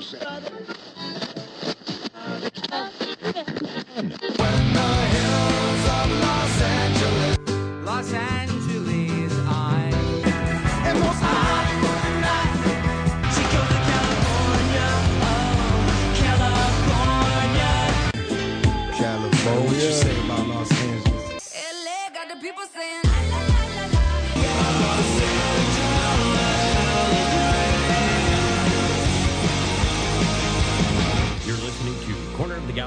José.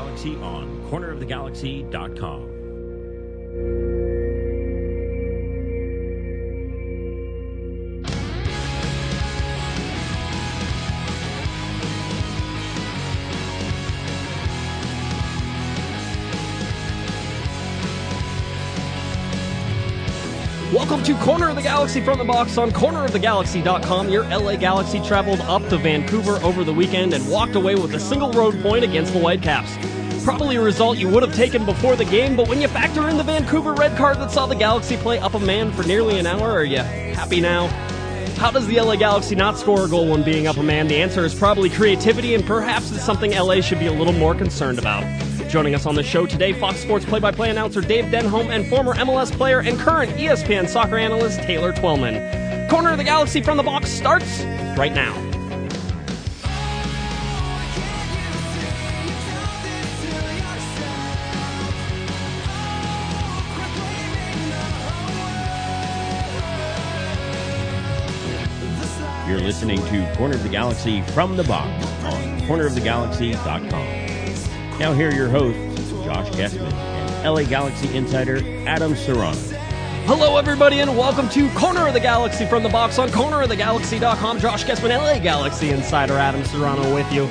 Galaxy on cornerofthegalaxy.com. To Corner of the Galaxy from the box on cornerofthegalaxy.com. Your LA Galaxy traveled up to Vancouver over the weekend and walked away with a single road point against the Whitecaps. Probably a result you would have taken before the game, but when you factor in the Vancouver red card that saw the Galaxy play up a man for nearly an hour, are you happy now? How does the LA Galaxy not score a goal when being up a man? The answer is probably creativity, and perhaps it's something LA should be a little more concerned about. Joining us on the show today, Fox Sports play by play announcer Dave Denholm and former MLS player and current ESPN soccer analyst Taylor Twellman. Corner of the Galaxy from the box starts right now. You're listening to Corner of the Galaxy from the box on cornerofthegalaxy.com. Now here are your hosts, Josh Guesman and LA Galaxy insider Adam Serrano. Hello, everybody, and welcome to Corner of the Galaxy from the box on cornerofthegalaxy.com. Josh Guesman, LA Galaxy insider Adam Serrano with you.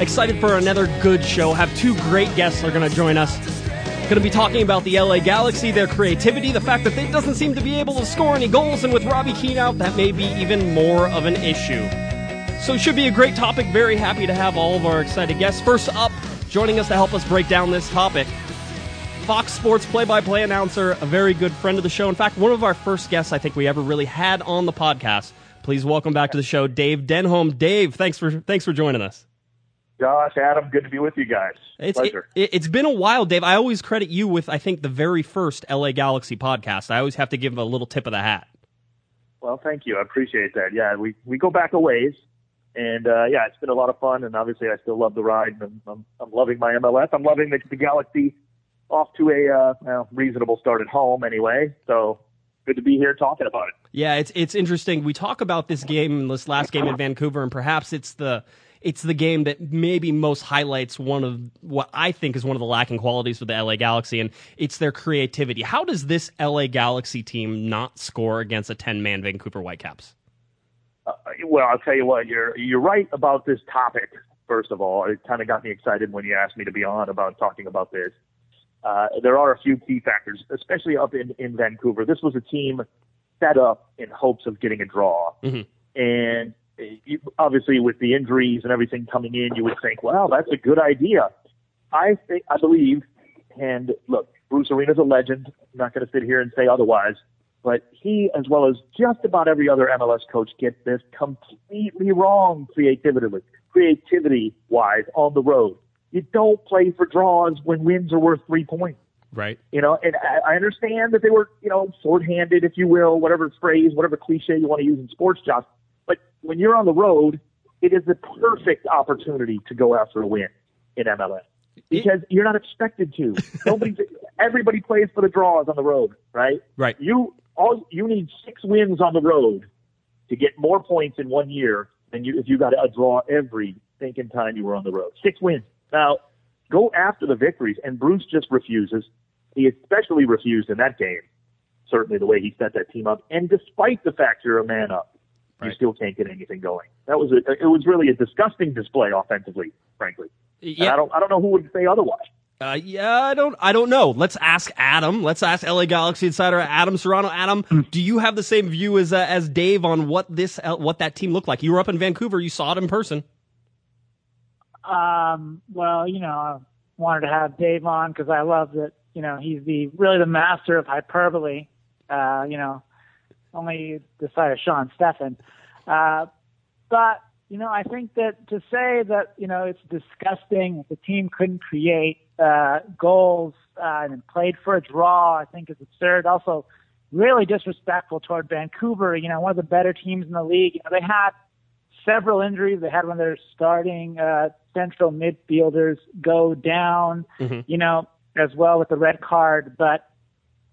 Excited for another good show. Have two great guests are going to join us. Going to be talking about the LA Galaxy, their creativity, the fact that they doesn't seem to be able to score any goals, and with Robbie Keane out, that may be even more of an issue. So it should be a great topic. Very happy to have all of our excited guests. First up, joining us to help us break down this topic, Fox Sports play-by-play announcer, a very good friend of the show. In fact, one of our first guests I think we ever really had on the podcast. Please welcome back to the show, Dave Denholm. Dave, thanks for thanks for joining us. Josh, Adam, good to be with you guys. It's Pleasure. it, it's been a while, Dave. I always credit you with I think the very first LA Galaxy podcast. I always have to give a little tip of the hat. well, thank you. I appreciate that. Yeah, we, we go back a ways. And, uh, yeah, it's been a lot of fun. And obviously, I still love the ride. And I'm, I'm loving my MLS. I'm loving the, the Galaxy off to a uh, well, reasonable start at home anyway. So good to be here talking about it. Yeah, it's it's interesting. We talk about this game, this last game in Vancouver, and perhaps it's the it's the game that maybe most highlights one of what I think is one of the lacking qualities with the LA Galaxy, and it's their creativity. How does this LA Galaxy team not score against a ten man Vancouver Whitecaps? Uh, well, I'll tell you what, you're you're right about this topic. First of all, it kind of got me excited when you asked me to be on about talking about this. Uh, there are a few key factors, especially up in in Vancouver. This was a team set up in hopes of getting a draw, Mhm. and uh, you, obviously with the injuries and everything coming in, you would think, well, that's a good idea. I think I believe, and look, Bruce Arena's a legend. I'm not going to sit here and say otherwise but he, as well as just about every other MLS coach, gets this completely wrong creatively, creativity wise on the road. You don't play for draws when wins are worth three points. Right. You know, and I I understand that they were, you know, short-handed, if you will, whatever phrase, whatever cliche you want to use in sports, Josh. But when you're on the road, it is the perfect opportunity to go after a win in MLS because you're not expected to. Nobody, everybody plays for the draws on the road, right? Right. You all you need six wins on the road to get more points in one year than you if you got a draw every thinking time you were on the road. Six wins. Now go after the victories, and Bruce just refuses. He especially refused in that game. Certainly the way he set that team up, and despite the fact you're a man up, you still can't get anything going. That was a, it was really a disgusting display offensively, frankly. And Yeah. I don't I don't know who would say otherwise. Uh, yeah, I don't. I don't know. Let's ask Adam. Let's ask LA Galaxy insider Adam Serrano. Adam, do you have the same view as uh, as Dave on what this uh, what that team looked like? You were up in Vancouver. You saw it in person. Um, well, you know, I wanted to have Dave on because I love that, you know, he's the really the master of hyperbole. Uh, you know, only the side of Sean Stefan. Uh, but you know, I think that to say that, you know, it's disgusting if the team couldn't create uh, goals uh, and played for a draw, I think is absurd. Also, really disrespectful toward Vancouver, you know, one of the better teams in the league. You know, they had several injuries. They had one of their starting uh, central midfielders go down, Mhm. you know, as well with the red card. But,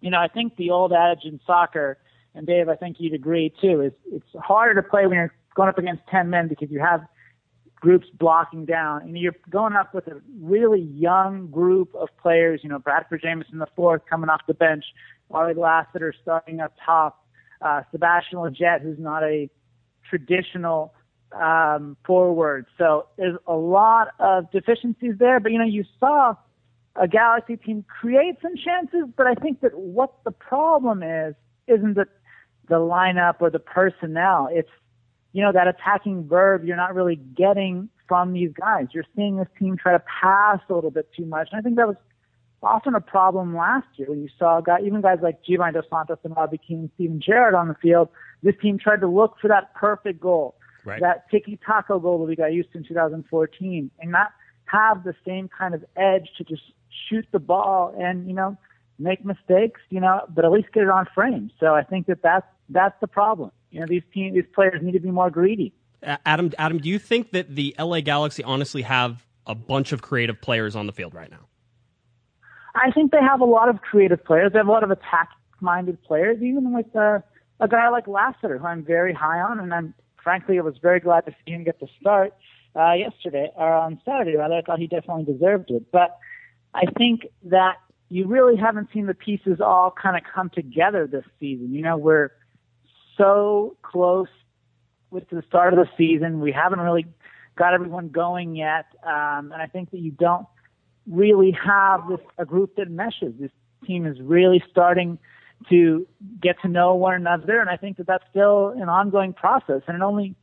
you know, I think the old adage in soccer, and Dave, I think you'd agree too, is it's harder to play when you're going up against 10 men because you have groups blocking down and you're going up with a really young group of players, you know, Bradford Jamieson the fourth coming off the bench, Ari Lassiter starting up top, uh, Sebastian Lletget, who's not a traditional um, forward. So there's a lot of deficiencies there, but you know, you saw a Galaxy team create some chances, but I think that what the problem is isn't that the lineup or the personnel. It's you know that attacking verb you're not really getting from these guys. You're seeing this team try to pass a little bit too much, and I think that was often a problem last year when you saw guys, even guys like Giovani Dos Santos and Robbie Keane and Steven Gerrard on the field. This team tried to look for that perfect goal, Right. that tiki taka goal that we got used to in 2014, and not have the same kind of edge to just shoot the ball and you know make mistakes, you know, but at least get it on frame. So I think that that's that's the problem. You know, these team these players need to be more greedy. Adam, Adam, do you think that the LA Galaxy honestly have a bunch of creative players on the field right now? I think they have a lot of creative players. They have a lot of attack-minded players, even with uh, a guy like Lassiter, who I'm very high on, and I'm frankly I was very glad to see him get the start uh, yesterday or on Saturday. Rather, I thought he definitely deserved it. But I think that you really haven't seen the pieces all kind of come together this season. You know, we're so close with the start of the season. We haven't really got everyone going yet, um, and I think that you don't really have this a group that meshes. This team is really starting to get to know one another, and I think that that's still an ongoing process. And it only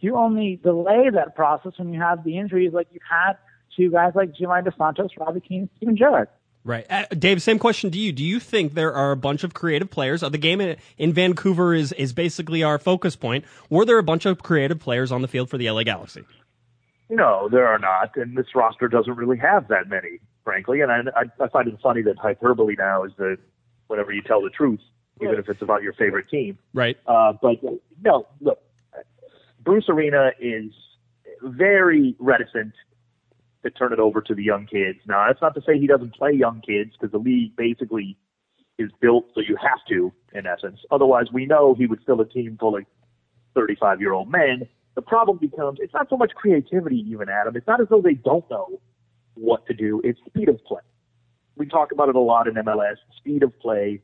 you only delay that process when you have the injuries like you've had to guys like Giovani Dos Santos, Robbie Keane, Steven Gerrard. Right. Uh, Dave, same question to you. Do you think there are a bunch of creative players? Uh, the game in, in Vancouver is, is basically our focus point. Were there a bunch of creative players on the field for the LA Galaxy? No, there are not, and this roster doesn't really have that many, frankly. And I, I, I find it funny that hyperbole now is the whenever you tell the truth, even if it's about your favorite team. Right. Uh, but no, look, Bruce Arena is very reticent to turn it over to the young kids. Now, that's not to say he doesn't play young kids, because the league basically is built so you have to, in essence. Otherwise, we know he would fill a team full of 35 year old men. The problem becomes it's not so much creativity, even Adam. It's not as though they don't know what to do. It's speed of play. We talk about it a lot in MLS. Speed of play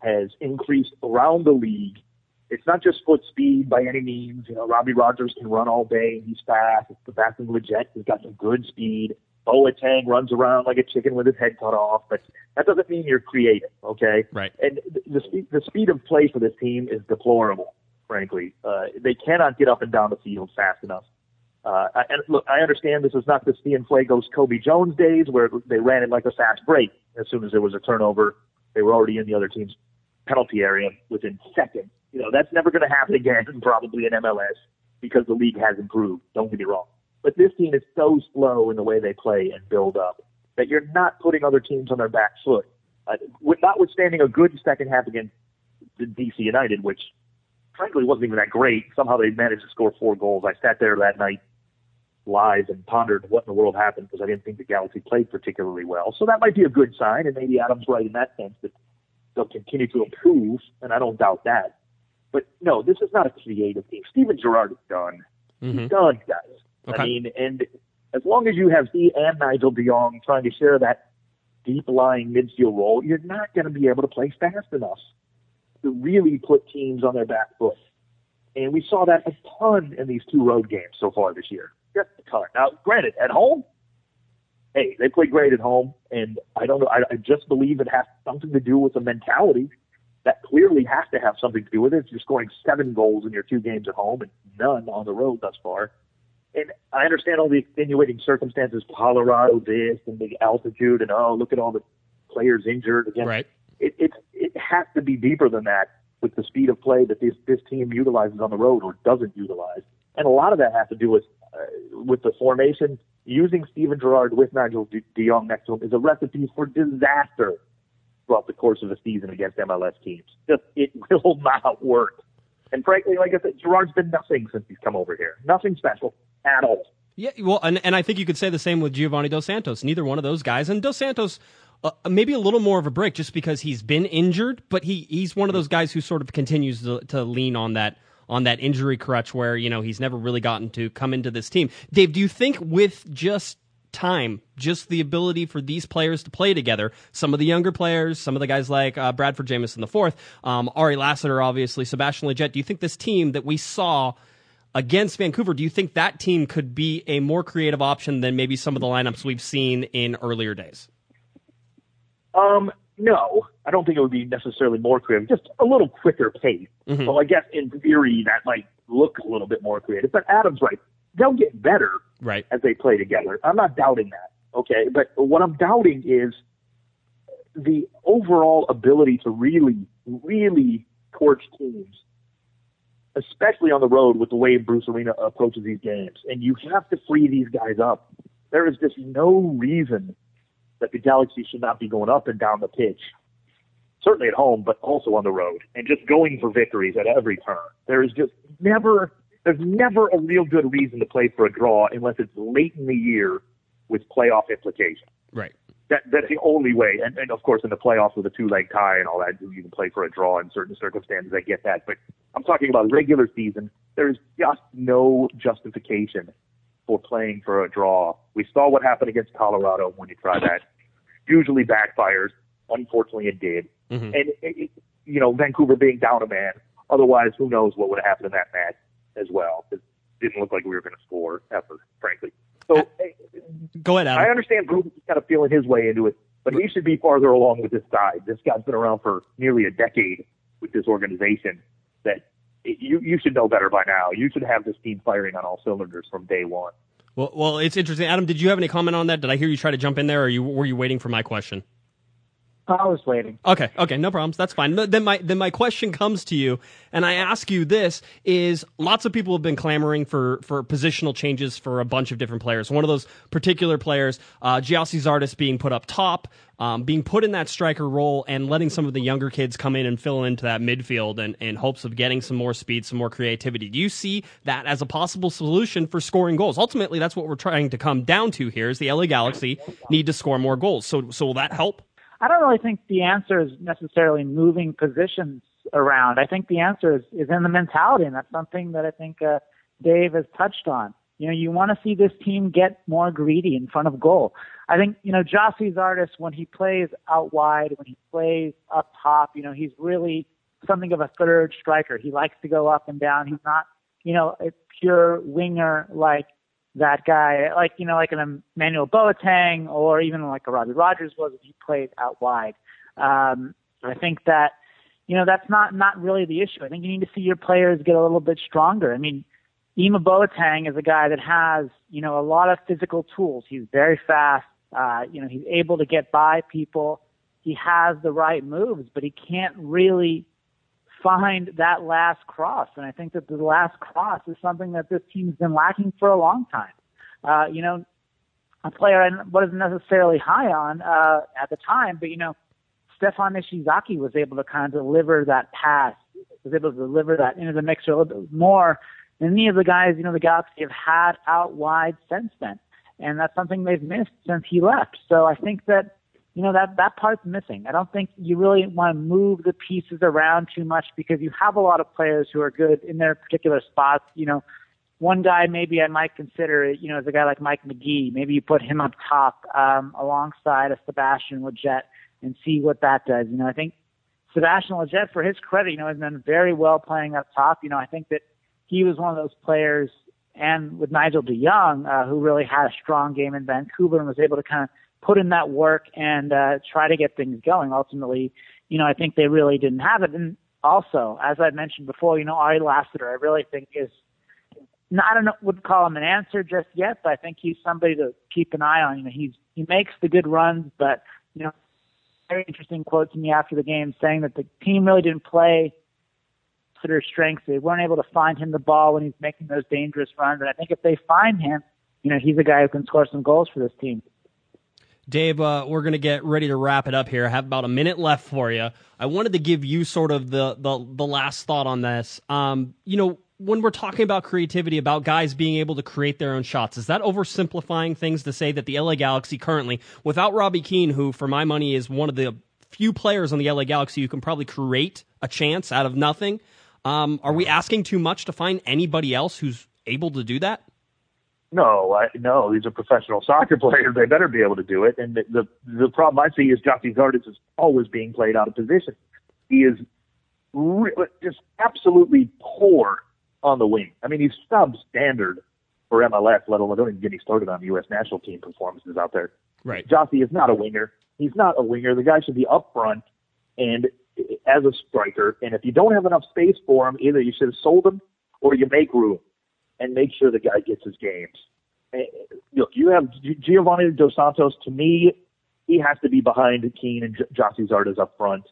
has increased around the league. It's not just foot speed by any means. You know, Robbie Rogers can run all day. He's fast. Sebastian Lletget has got some good speed. Boateng runs around like a chicken with his head cut off, but that doesn't mean you're creative, okay? Right. And the, the, speed, the speed of play for this team is deplorable, frankly. Uh, they cannot get up and down the field fast enough. Uh, and look, I understand this is not the Cienfuegos Cobi Jones days where they ran it like a fast break. As soon as there was a turnover, they were already in the other team's penalty area within seconds. You know, that's never going to happen again, probably in MLS, because the league has improved. Don't get me wrong. But this team is so slow in the way they play and build up that you're not putting other teams on their back foot. Uh, with- notwithstanding a good second half against the DC United, which frankly wasn't even that great. Somehow they managed to score four goals. I sat there that night live and pondered what in the world happened because I didn't think the Galaxy played particularly well. So that might be a good sign, and maybe Adam's right in that sense that they'll continue to improve, and I don't doubt that. But no, this is not a creative team. Steven Gerrard is done. He's mm-hmm. done, guys. Okay. I mean, and as long as you have he and Nigel De Jong trying to share that deep lying midfield role, you're not going to be able to play fast enough to really put teams on their back foot. And we saw that a ton in these two road games so far this year. Just a ton. Now, granted, at home, hey, they play great at home, and I don't know. I, I just believe it has something to do with the mentality. That clearly has to have something to do with it. You're scoring seven goals in your two games at home and none on the road thus far. And I understand all the extenuating circumstances, Colorado this and the altitude, and oh, look at all the players injured. Again, Right. it, it it has to be deeper than that with the speed of play that this this team utilizes on the road or doesn't utilize. and a lot of that has to do with uh, with the formation. Using Steven Gerrard with Nigel De Jong next to him is a recipe for disaster throughout the course of a season against MLS teams. Just it will not work. And frankly, like I said, Gerrard's been nothing since he's come over here. Nothing special at all. Yeah, well, and, and I think you could say the same with Giovani Dos Santos. Neither one of those guys, and Dos Santos, uh, maybe a little more of a break just because he's been injured, but he he's one of those guys who sort of continues to, to lean on that on that injury crutch where you know he's never really gotten to come into this team. Dave, do you think with just time, just the ability for these players to play together. Some of the younger players, some of the guys like uh, Bradford Jamieson the fourth, um, Ari Lassiter, obviously, Sebastian Lletget. Do you think this team that we saw against Vancouver, do you think that team could be a more creative option than maybe some of the lineups we've seen in earlier days? Um, no, I don't think it would be necessarily more creative, just a little quicker pace. Mhm. So I guess in theory that might look a little bit more creative. But Adam's right. They'll get better Right. as they play together. I'm not doubting that. Okay. But what I'm doubting is the overall ability to really, really torch teams, especially on the road with the way Bruce Arena approaches these games. And you have to free these guys up. There is just no reason that the Galaxy should not be going up and down the pitch. Certainly at home, but also on the road, and just going for victories at every turn. There is just never, there's never a real good reason to play for a draw unless it's late in the year with playoff implications. Right. That that's the only way. And, and of course, in the playoffs with a two leg tie and all that, you can play for a draw in certain circumstances. I get that, but I'm talking about regular season. There is just no justification for playing for a draw. We saw what happened against Colorado when you try that. Usually backfires. Unfortunately, it did. Mhm. And it, you know, Vancouver being down a man. Otherwise, who knows what would have happened in that match as well? It didn't look like we were going to score ever, frankly. So Go ahead, I understand Bruce is kind of feeling his way into it, but he should be farther along with this side. This guy's been around for nearly a decade with this organization. That you you should know better by now. You should have this team firing on all cylinders from day one. Well, well, it's interesting. Adam, did you have any comment on that? Did I hear you try to jump in there, or you, were you waiting for my question? I was waiting. Okay, okay, no problems. That's fine. Then my then my question comes to you, and I ask you this: is lots of people have been clamoring for for positional changes for a bunch of different players. One of those particular players, uh, Gyasi Zardes, being put up top, um, being put in that striker role, and letting some of the younger kids come in and fill into that midfield, and in hopes of getting some more speed, some more creativity. Do you see that as a possible solution for scoring goals? Ultimately, that's what we're trying to come down to here: is the LA Galaxy need to score more goals. So, so will that help? I don't really think the answer is necessarily moving positions around. I think the answer is, is in the mentality, and that's something that I think uh, Dave has touched on. You know, you want to see this team get more greedy in front of goal. I think, you know, Gyasi Zardes, when he plays out wide, when he plays up top, you know, he's really something of a third striker. He likes to go up and down. He's not, you know, a pure winger like that guy, like you know, like an Emmanuel Boateng or even like a Robbie Rogers was if he played out wide. Um, I think that you know that's not not really the issue. I think you need to see your players get a little bit stronger. I mean, Ema Boateng is a guy that has you know a lot of physical tools. He's very fast. Uh, you know, he's able to get by people. He has the right moves, but he can't really find that last cross. And I think that the last cross is something that this team's been lacking for a long time. Uh, you know, a player I wasn't necessarily high on uh, at the time, but you know, Stefan Ishizaki was able to kind of deliver that pass, was able to deliver that into the mixer a little bit more than any of the guys, you know, the Galaxy have had out wide since then. And that's something they've missed since he left. So I think that you know that that part's missing. I don't think you really want to move the pieces around too much because you have a lot of players who are good in their particular spots. You know, one guy maybe I might consider, you know, is a guy like Mike Magee. Maybe you put him up top um, alongside a Sebastian Lletget and see what that does. You know, I think Sebastian Lletget, for his credit, you know, has done very well playing up top. You know, I think that he was one of those players, and with Nigel De Jong, uh, who really had a strong game in Vancouver and was able to kind of put in that work and uh, try to get things going. Ultimately, you know, I think they really didn't have it. And also, as I mentioned before, you know, Ari Lassiter, I really think is no, I would call him an answer just yet, but I think he's somebody to keep an eye on. You know, he's he makes the good runs, but you know, very interesting quote to me after the game saying that the team really didn't play Lassiter's strengths. They weren't able to find him the ball when he's making those dangerous runs. And I think if they find him, you know, he's a guy who can score some goals for this team. Dave, uh, we're going to get ready to wrap it up here. I have about a minute left for you. I wanted to give you sort of the the, the last thought on this. Um, you know, when we're talking about creativity, about guys being able to create their own shots, is that oversimplifying things to say that the LA Galaxy currently, without Robbie Keane, who for my money is one of the few players on the LA Galaxy who can probably create a chance out of nothing, um, are we asking too much to find anybody else who's able to do that? No, I, no, these are professional soccer players. They better be able to do it. And the the, the problem I see is Gyasi Zardes is always being played out of position. He is re- just absolutely poor on the wing. I mean, he's substandard for MLS, let alone don't even get me started on U.S. national team performances out there. Right. Gyasi is not a winger. He's not a winger. The guy should be up front and as a striker. And if you don't have enough space for him, either you should have sold him or you make room and make sure the guy gets his games. Look, you have Giovani Dos Santos. To me, he has to be behind Keane and J- Gyasi Zardes up front.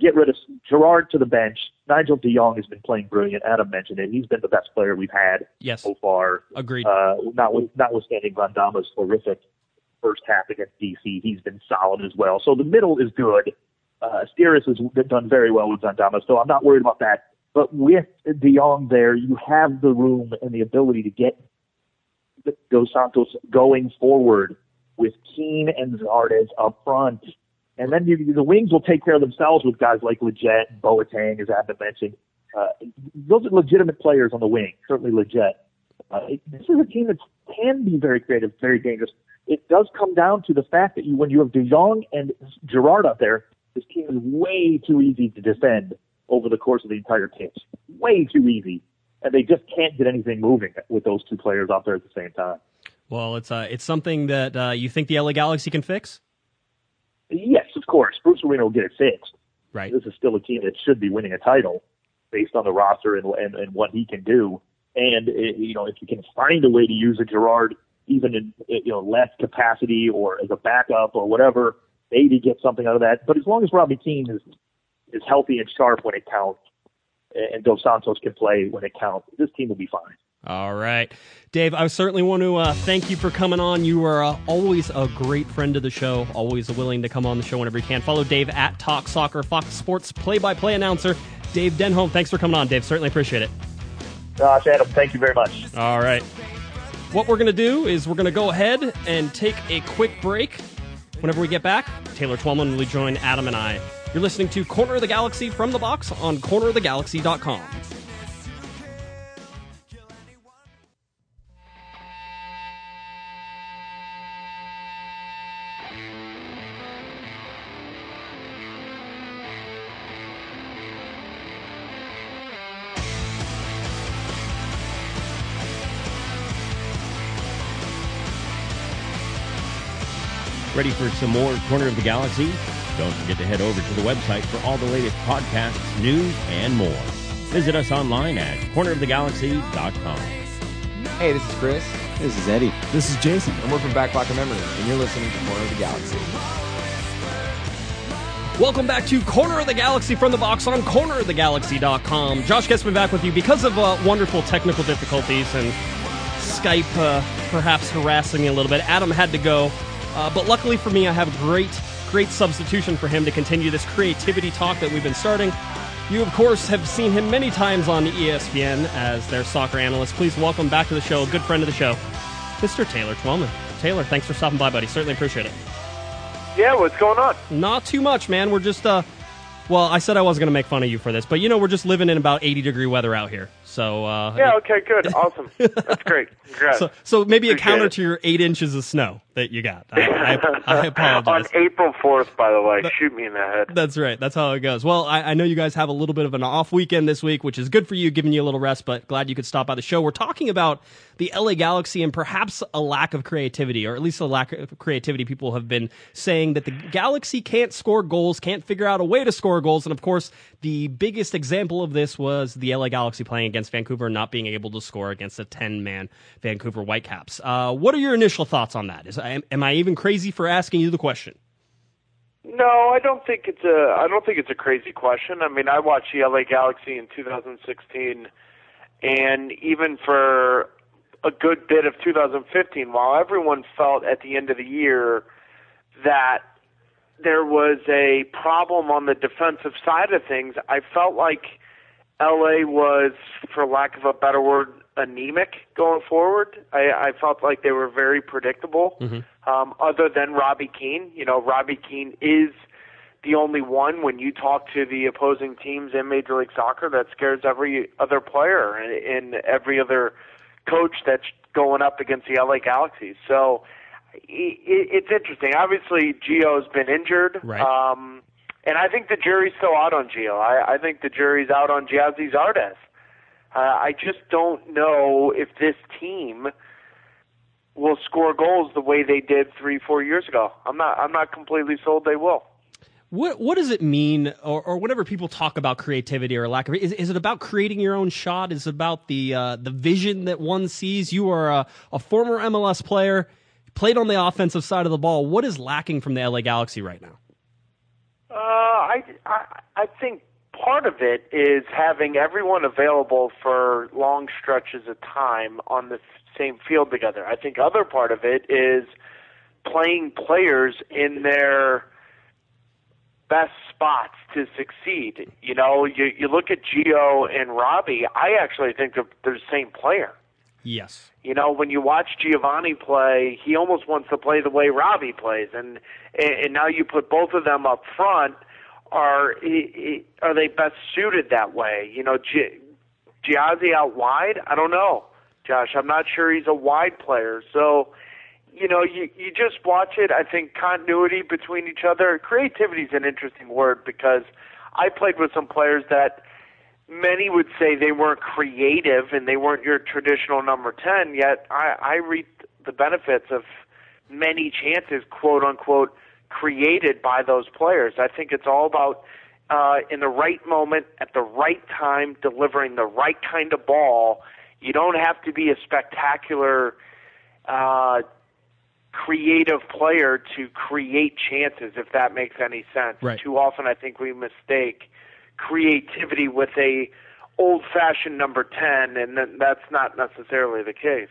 Get rid of Gerrard to the bench. Nigel De Jong has been playing brilliant. Adam mentioned it. He's been the best player we've had Yes. so far. Agreed. Uh, not with, notwithstanding Van Damme's horrific first half against DC, he's been solid as well. So the middle is good. Uh, has done very well with Van Damme, so I'm not worried about that. But with De Jong there, you have the room and the ability to get Dos Santos going forward with Keane and Zardes up front. And then you, the wings will take care of themselves with guys like Lletget and Boateng, as Adam mentioned. Uh, those are legitimate players on the wing, certainly Lletget. Uh, this is a team that can be very creative, very dangerous. It does come down to the fact that you, when you have De Jong and Gerrard out there, this team is way too easy to defend over the course of the entire pitch. Way too easy. And they just can't get anything moving with those two players out there at the same time. Well, it's uh, it's something that uh, you think the LA Galaxy can fix, Yes, of course, Bruce Arena will get it fixed. right? This is still a team that should be winning a title based on the roster and and, and what he can do. And eh, you know, if you can find a way to use a Gerrard even in you know less capacity or as a backup or whatever, maybe get something out of that. But as long as Robbie Keane is is healthy and sharp when it counts, and Dos Santos can play when it counts, this team will be fine. All right. Dave, I certainly want to uh, thank you for coming on. You are uh, always a great friend of the show, always willing to come on the show whenever you can. Follow Dave at Talk Soccer, Fox Sports play by play announcer, Dave Denholm. Thanks for coming on, Dave. Certainly appreciate it. Josh, Adam, thank you very much. All right. What we're going to do is we're going to go ahead and take a quick break. Whenever we get back, Taylor Twellman will join Adam and I. You're listening to Corner of the Galaxy from the box on cornerofthegalaxy.com. Ready for some more Corner of the Galaxy? Don't forget to head over to the website for all the latest podcasts, news, and more. Visit us online at cornerofthegalaxy.com. Hey, this is Chris, This is Eddie. This is Jason. and we're from Back Pocket Memory, and you're listening to Corner of the Galaxy. Welcome back to Corner of the Galaxy from the box on cornerofthegalaxy.com. Josh Guesman back with you because of uh, wonderful technical difficulties and Skype uh, perhaps harassing me a little bit. Adam had to go, uh, but luckily for me, I have a great, great substitution for him to continue this creativity talk that we've been starting. You, of course, have seen him many times on ESPN as their soccer analyst. Please welcome back to the show, a good friend of the show, Mr. Taylor Twellman. Taylor, thanks for stopping by, buddy. Certainly appreciate it. Yeah, what's going on? Not too much, man. We're just uh well, I said I wasn't going to make fun of you for this, but you know, we're just living in about 80 degree weather out here. So uh Yeah, okay, good. Awesome. That's great. Congrats. so, so maybe a counter it. to your 8 inches of snow that you got. I, I, I On apologize. April 4th, by the way, shoot me in the head. That's right. That's how it goes. Well, I, I know you guys have a little bit of an off weekend this week, which is good for you, giving you a little rest, but glad you could stop by the show. We're talking about the LA Galaxy and perhaps a lack of creativity, or at least a lack of creativity. People have been saying that the Galaxy can't score goals, can't figure out a way to score goals. And of course, the biggest example of this was the LA Galaxy playing against Vancouver and not being able to score against a 10 man Vancouver Whitecaps. Uh, what are your initial thoughts on that? Is, am, am I even crazy for asking you the question? No, I don't think it's a. I don't think it's a crazy question. I mean, I watched the LA Galaxy in 2016, and even for a good bit of 2015, while everyone felt at the end of the year that there was a problem on the defensive side of things, I felt like LA was, for lack of a better word, anemic going forward. I, I felt like they were very predictable. Um, other than Robbie Keane, you know, Robbie Keane is the only one when you talk to the opposing teams in Major League Soccer that scares every other player and, and every other coach that's going up against the LA Galaxy. So i i it's interesting. Obviously, Gio's been injured. Right. Um, and I think the jury's still out on Gio. I, I think the jury's out on Gyasi Zardes. Uh, I just don't know if this team will score goals the way they did three, four years ago. I'm not. I'm not completely sold they will. What what does it mean, or, or whenever people talk about creativity or lack of it, is, is it about creating your own shot? Is it about the uh, the vision that one sees? You are a, a former MLS player, played on the offensive side of the ball. What is lacking from the LA Galaxy right now? Uh, I, I I think part of it is having everyone available for long stretches of time on the same field together. I think other part of it is playing players in their best spots to succeed. You know, you you look at Gio and Robbie. I actually think they're the same player. Yes. You know, when you watch Giovani play, he almost wants to play the way Robbie plays, and and now you put both of them up front. Are are they best suited that way? You know, Gi- Gyasi out wide. I don't know, Josh. I'm not sure he's a wide player. So, you know, you you just watch it. I think continuity between each other. Creativity is an interesting word because I played with some players that many would say they weren't creative and they weren't your traditional number 10, yet I, I reaped the benefits of many chances, quote unquote, created by those players. I think it's all about uh, in the right moment, at the right time, delivering the right kind of ball. You don't have to be a spectacular, uh, creative player to create chances, if that makes any sense. Right. Too often, I think we mistake creativity with a old-fashioned number 10 and that's not necessarily the case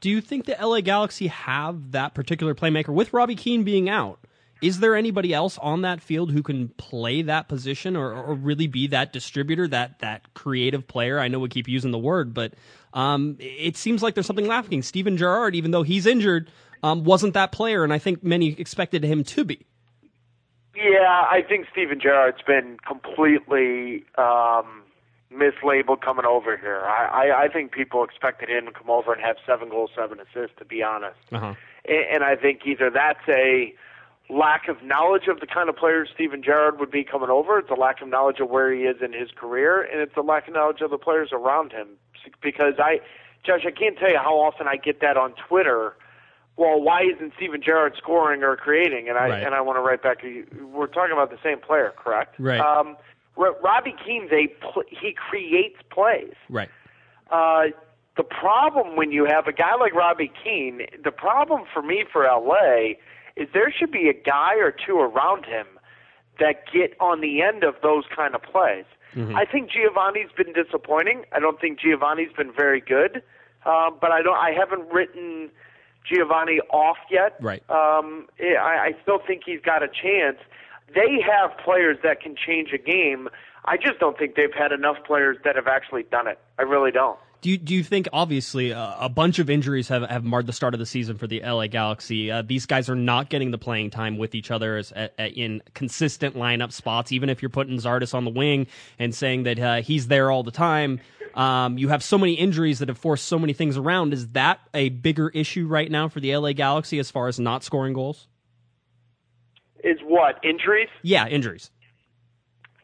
Do you think the LA Galaxy have that particular playmaker with Robbie Keane being out? Is there anybody else on that field who can play that position or, or really be that distributor, that that creative player? I know we keep using the word, but um, it seems like there's something lacking. Steven Gerrard, even though he's injured, um, wasn't that player, and I think many expected him to be. Yeah i think steven gerrard's been completely um mislabeled coming over here I, I i think people expected him to come over and have seven goals seven assists to be honest Uh-huh. and, and I think either that's a lack of knowledge of the kind of player Steven Gerrard would be coming over, it's a lack of knowledge of where he is in his career, and it's a lack of knowledge of the players around him. Because I, Josh, I can't tell you how often I get that on Twitter. Well, why isn't Steven Gerrard scoring or creating? And I Right. and I want to write back to you. We're talking about the same player, correct? Right. Um, Ro- Robbie Keane's a pl- he creates plays. Right. Uh, the problem when you have a guy like Robbie Keane, the problem for me for LA is there should be a guy or two around him that get on the end of those kind of plays. I think Giovani's been disappointing. I don't think Giovani's been very good, um, but I don't. I haven't written Giovani off yet. Right. Um, I, I still think he's got a chance. They have players that can change a game. I just don't think they've had enough players that have actually done it. I really don't. Do you, do you think obviously uh, a bunch of injuries have, have marred the start of the season for the LA Galaxy? Uh, these guys are not getting the playing time with each other as, a, a- in consistent lineup spots. Even if you're putting Zardes on the wing and saying that uh, he's there all the time, um, you have so many injuries that have forced so many things around. Is that a bigger issue right now for the LA Galaxy as far as not scoring goals? Is what injuries? Yeah, injuries.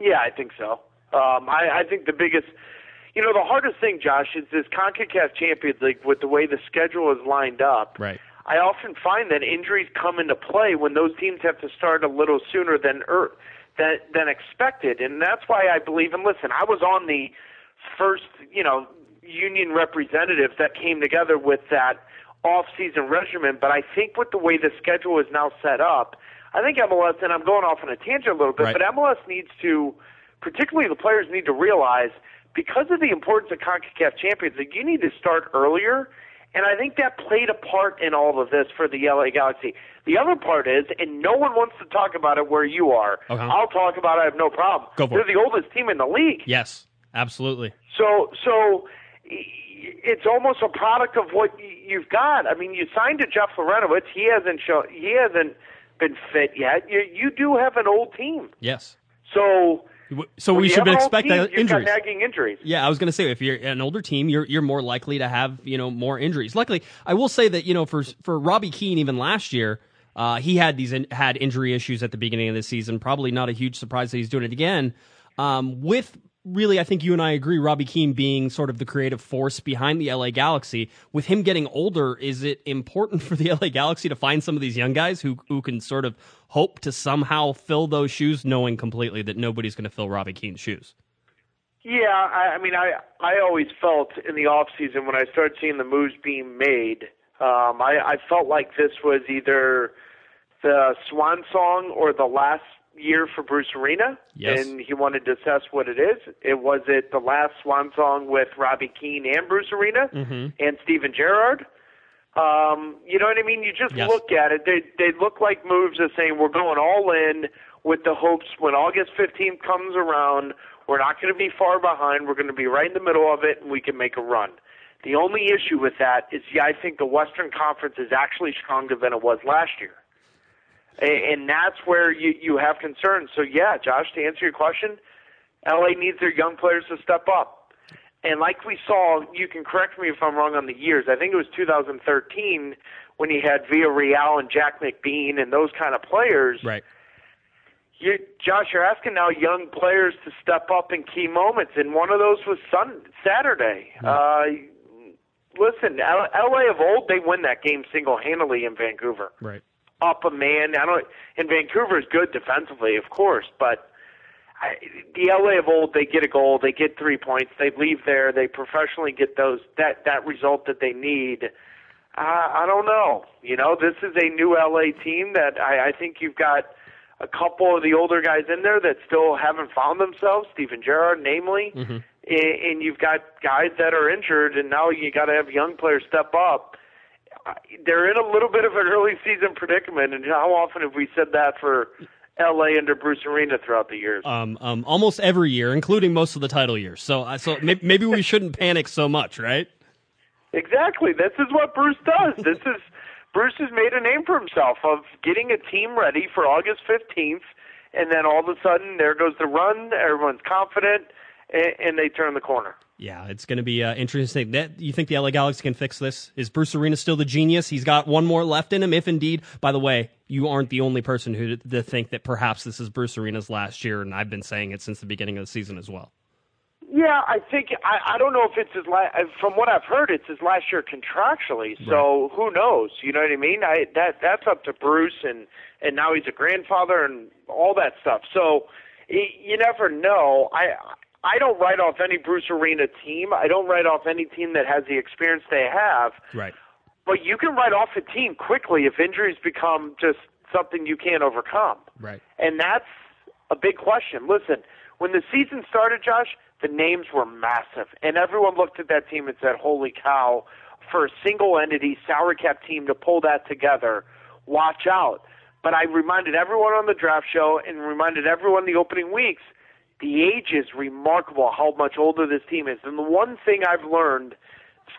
Yeah, I think so. Um, I, I think the biggest, you know, the hardest thing, Josh, is this Concacaf Champions League with the way the schedule is lined up. Right. I often find that injuries come into play when those teams have to start a little sooner than er, than, than expected, and that's why I believe. And listen, I was on the first, you know, union representatives that came together with that off-season regimen, but I think with the way the schedule is now set up, I think MLS, and I'm going off on a tangent a little bit, Right. but MLS needs to, particularly the players need to realize, because of the importance of CONCACAF Champions League, you need to start earlier. And I think that played a part in all of this for the LA Galaxy. The other part is, and no one wants to talk about it where you are. Okay. I'll talk about it. I have no problem. Go for They're it. the oldest team in the league. Yes, absolutely. So, so it's almost a product of what you've got. I mean, you signed to Jeff Larentowicz. He hasn't shown. He hasn't been fit yet. You you do have an old team. Yes. So, So we should have an old expect team, that you've injuries. nagging injuries. Yeah, I was going to say if you're an older team, you're you're more likely to have you know more injuries. Luckily, I will say that you know for for Robbie Keane even last year, uh, he had these in, had injury issues at the beginning of the season. Probably not a huge surprise that he's doing it again. Um, with really, I think you and I agree. Robbie Keane being sort of the creative force behind the LA Galaxy. With him getting older, is it important for the LA Galaxy to find some of these young guys who who can sort of hope to somehow fill those shoes, knowing completely that nobody's going to fill Robbie Keane's shoes? Yeah, I, I mean, I I always felt in the off season when I started seeing the moves being made, um, I, I felt like this was either the swan song or the last year for Bruce Arena, Yes. and he wanted to assess what it is. It was it the last swan song with Robbie Keane and Bruce Arena and Steven Gerrard. Um, you know what I mean? You just Yes. look at it; they they look like moves of saying we're going all in with the hopes when August 15th comes around, we're not going to be far behind. We're going to be right in the middle of it, and we can make a run. The only issue with that is, yeah, I think the Western Conference is actually stronger than it was last year, and that's where you you have concerns. So yeah, Josh, to answer your question, LA needs their young players to step up. And like we saw, you can correct me if I'm wrong on the years. I think it was 2013 when he had Villarreal and Jack McBean and those kind of players. Right. You, Josh, you're asking now young players to step up in key moments, and one of those was Sun Saturday. Uh, listen, L- LA of old, they win that game single-handedly in Vancouver Right. Up a man. I don't. And Vancouver is good defensively, of course, but I, the LA of old, they get a goal, they get three points, they leave there, they professionally get those that that result that they need. Uh, I don't know. You know, this is a new LA team that I, I think you've got a couple of the older guys in there that still haven't found themselves. Steven Gerrard, namely, and, and you've got guys that are injured, and now you got to have young players step up they're in a little bit of an early season predicament, and how often have we said that for LA under Bruce Arena throughout the years? um, um, almost every year, including most of the title years. So, uh, so maybe, maybe we shouldn't panic so much, right? Exactly. This is what Bruce does. This is Bruce has made a name for himself of getting a team ready for August 15th, and then all of a sudden there goes the run. Everyone's confident, and, and they turn the corner. Yeah, it's going to be uh, interesting. That you think the LA Galaxy can fix this? Is Bruce Arena still the genius? He's got one more left in him. If indeed, by the way, you aren't the only person who to think that perhaps this is Bruce Arena's last year, and I've been saying it since the beginning of the season as well. Yeah, I think I, I don't know if it's his last. From what I've heard, it's his last year contractually. So who knows? You know what I mean? I that that's up to Bruce, and and now he's a grandfather and all that stuff. So you never know. I I don't write off any Bruce Arena team. I don't write off any team that has the experience they have. Right. But you can write off a team quickly if injuries become just something you can't overcome. Right. And that's a big question. Listen, when the season started, Josh, the names were massive. And everyone looked at that team and said, holy cow, for a single entity salary cap team to pull that together, watch out. But I reminded everyone on the draft show and reminded everyone the opening weeks, the age is remarkable how much older this team is. And the one thing I've learned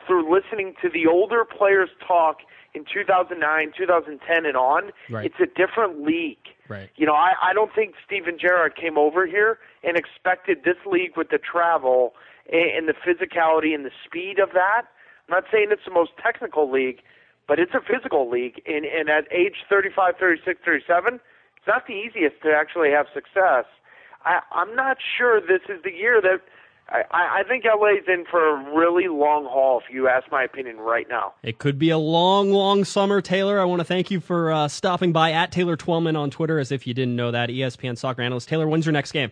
through listening to the older players talk in 2009, 2010, and on, Right. it's a different league. Right. You know, I, I don't think Steven Gerrard came over here and expected this league with the travel and, and the physicality and the speed of that. I'm not saying it's the most technical league, but it's a physical league. And, and at age 35, 36, 37, it's not the easiest to actually have success. I, I'm not sure this is the year that I, I think LA's in for a really long haul. If you ask my opinion right now. It could be a long, long summer, Taylor. I want to thank you for uh, stopping by at Taylor Twellman on Twitter, as if you didn't know that. ESPN soccer analyst. Taylor, when's your next game?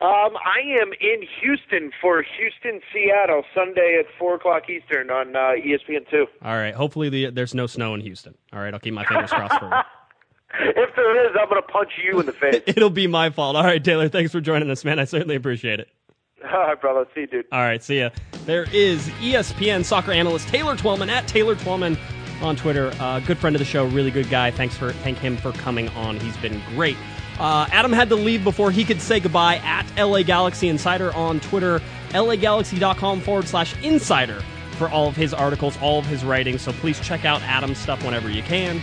Um, I am in Houston for Houston, Seattle, Sunday at four o'clock Eastern on uh, ESPN two. All right. Hopefully the, there's no snow in Houston. All right. I'll keep my fingers crossed for you. If there is, I'm going to punch you in the face. It'll be my fault. All right, Taylor, thanks for joining us, man. I certainly appreciate it. All right, brother. See you, dude. All right, see ya. There is ESPN soccer analyst Taylor Twellman at Taylor Twellman on Twitter. Uh, good friend of the show, really good guy. Thanks for thank him for coming on. He's been great. Uh, Adam had to leave before he could say goodbye at LA Galaxy Insider on Twitter, lagalaxy.com forward slash insider for all of his articles, all of his writing. So please check out Adam's stuff whenever you can.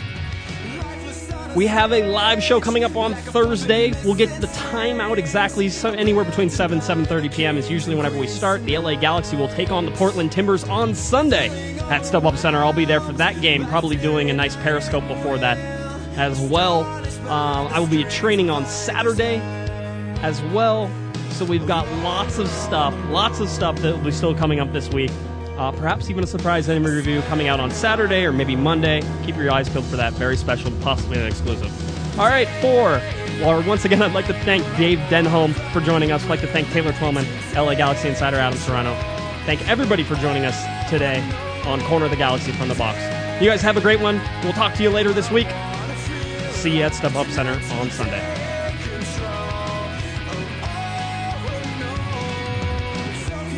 We have a live show coming up on Thursday. We'll get the time out exactly. So anywhere between 7 7:30 p.m. is usually whenever we start. The LA Galaxy will take on the Portland Timbers on Sunday at StubHub Center. I'll be there for that game, probably doing a nice Periscope before that as well. Um, I will be training on Saturday as well. So we've got lots of stuff, lots of stuff that will be still coming up this week. Uh, perhaps even a surprise enemy review coming out on Saturday or maybe Monday. Keep your eyes peeled for that. Very special, possibly an exclusive. All right, four. Well, once again, I'd like to thank Dave Denholm for joining us. I'd like to thank Taylor Twellman, LA Galaxy Insider Adam Serrano. Thank everybody for joining us today on Corner of the Galaxy from the Box. You guys have a great one. We'll talk to you later this week. See you at StubHub Center on Sunday.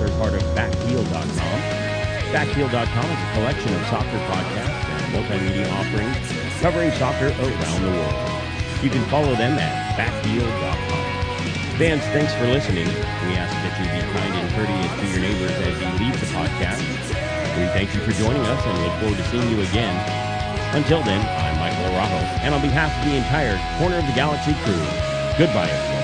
are part of Backfield.com. Backfield.com is a collection of soccer podcasts and multimedia offerings covering soccer around the world. You can follow them at Backfield.com. Fans, thanks for listening. We ask that you be kind and courteous to your neighbors as you leave the podcast. We thank you for joining us and look forward to seeing you again. Until then, I'm Michael Araujo, and on behalf of the entire Corner of the Galaxy crew, goodbye, everyone.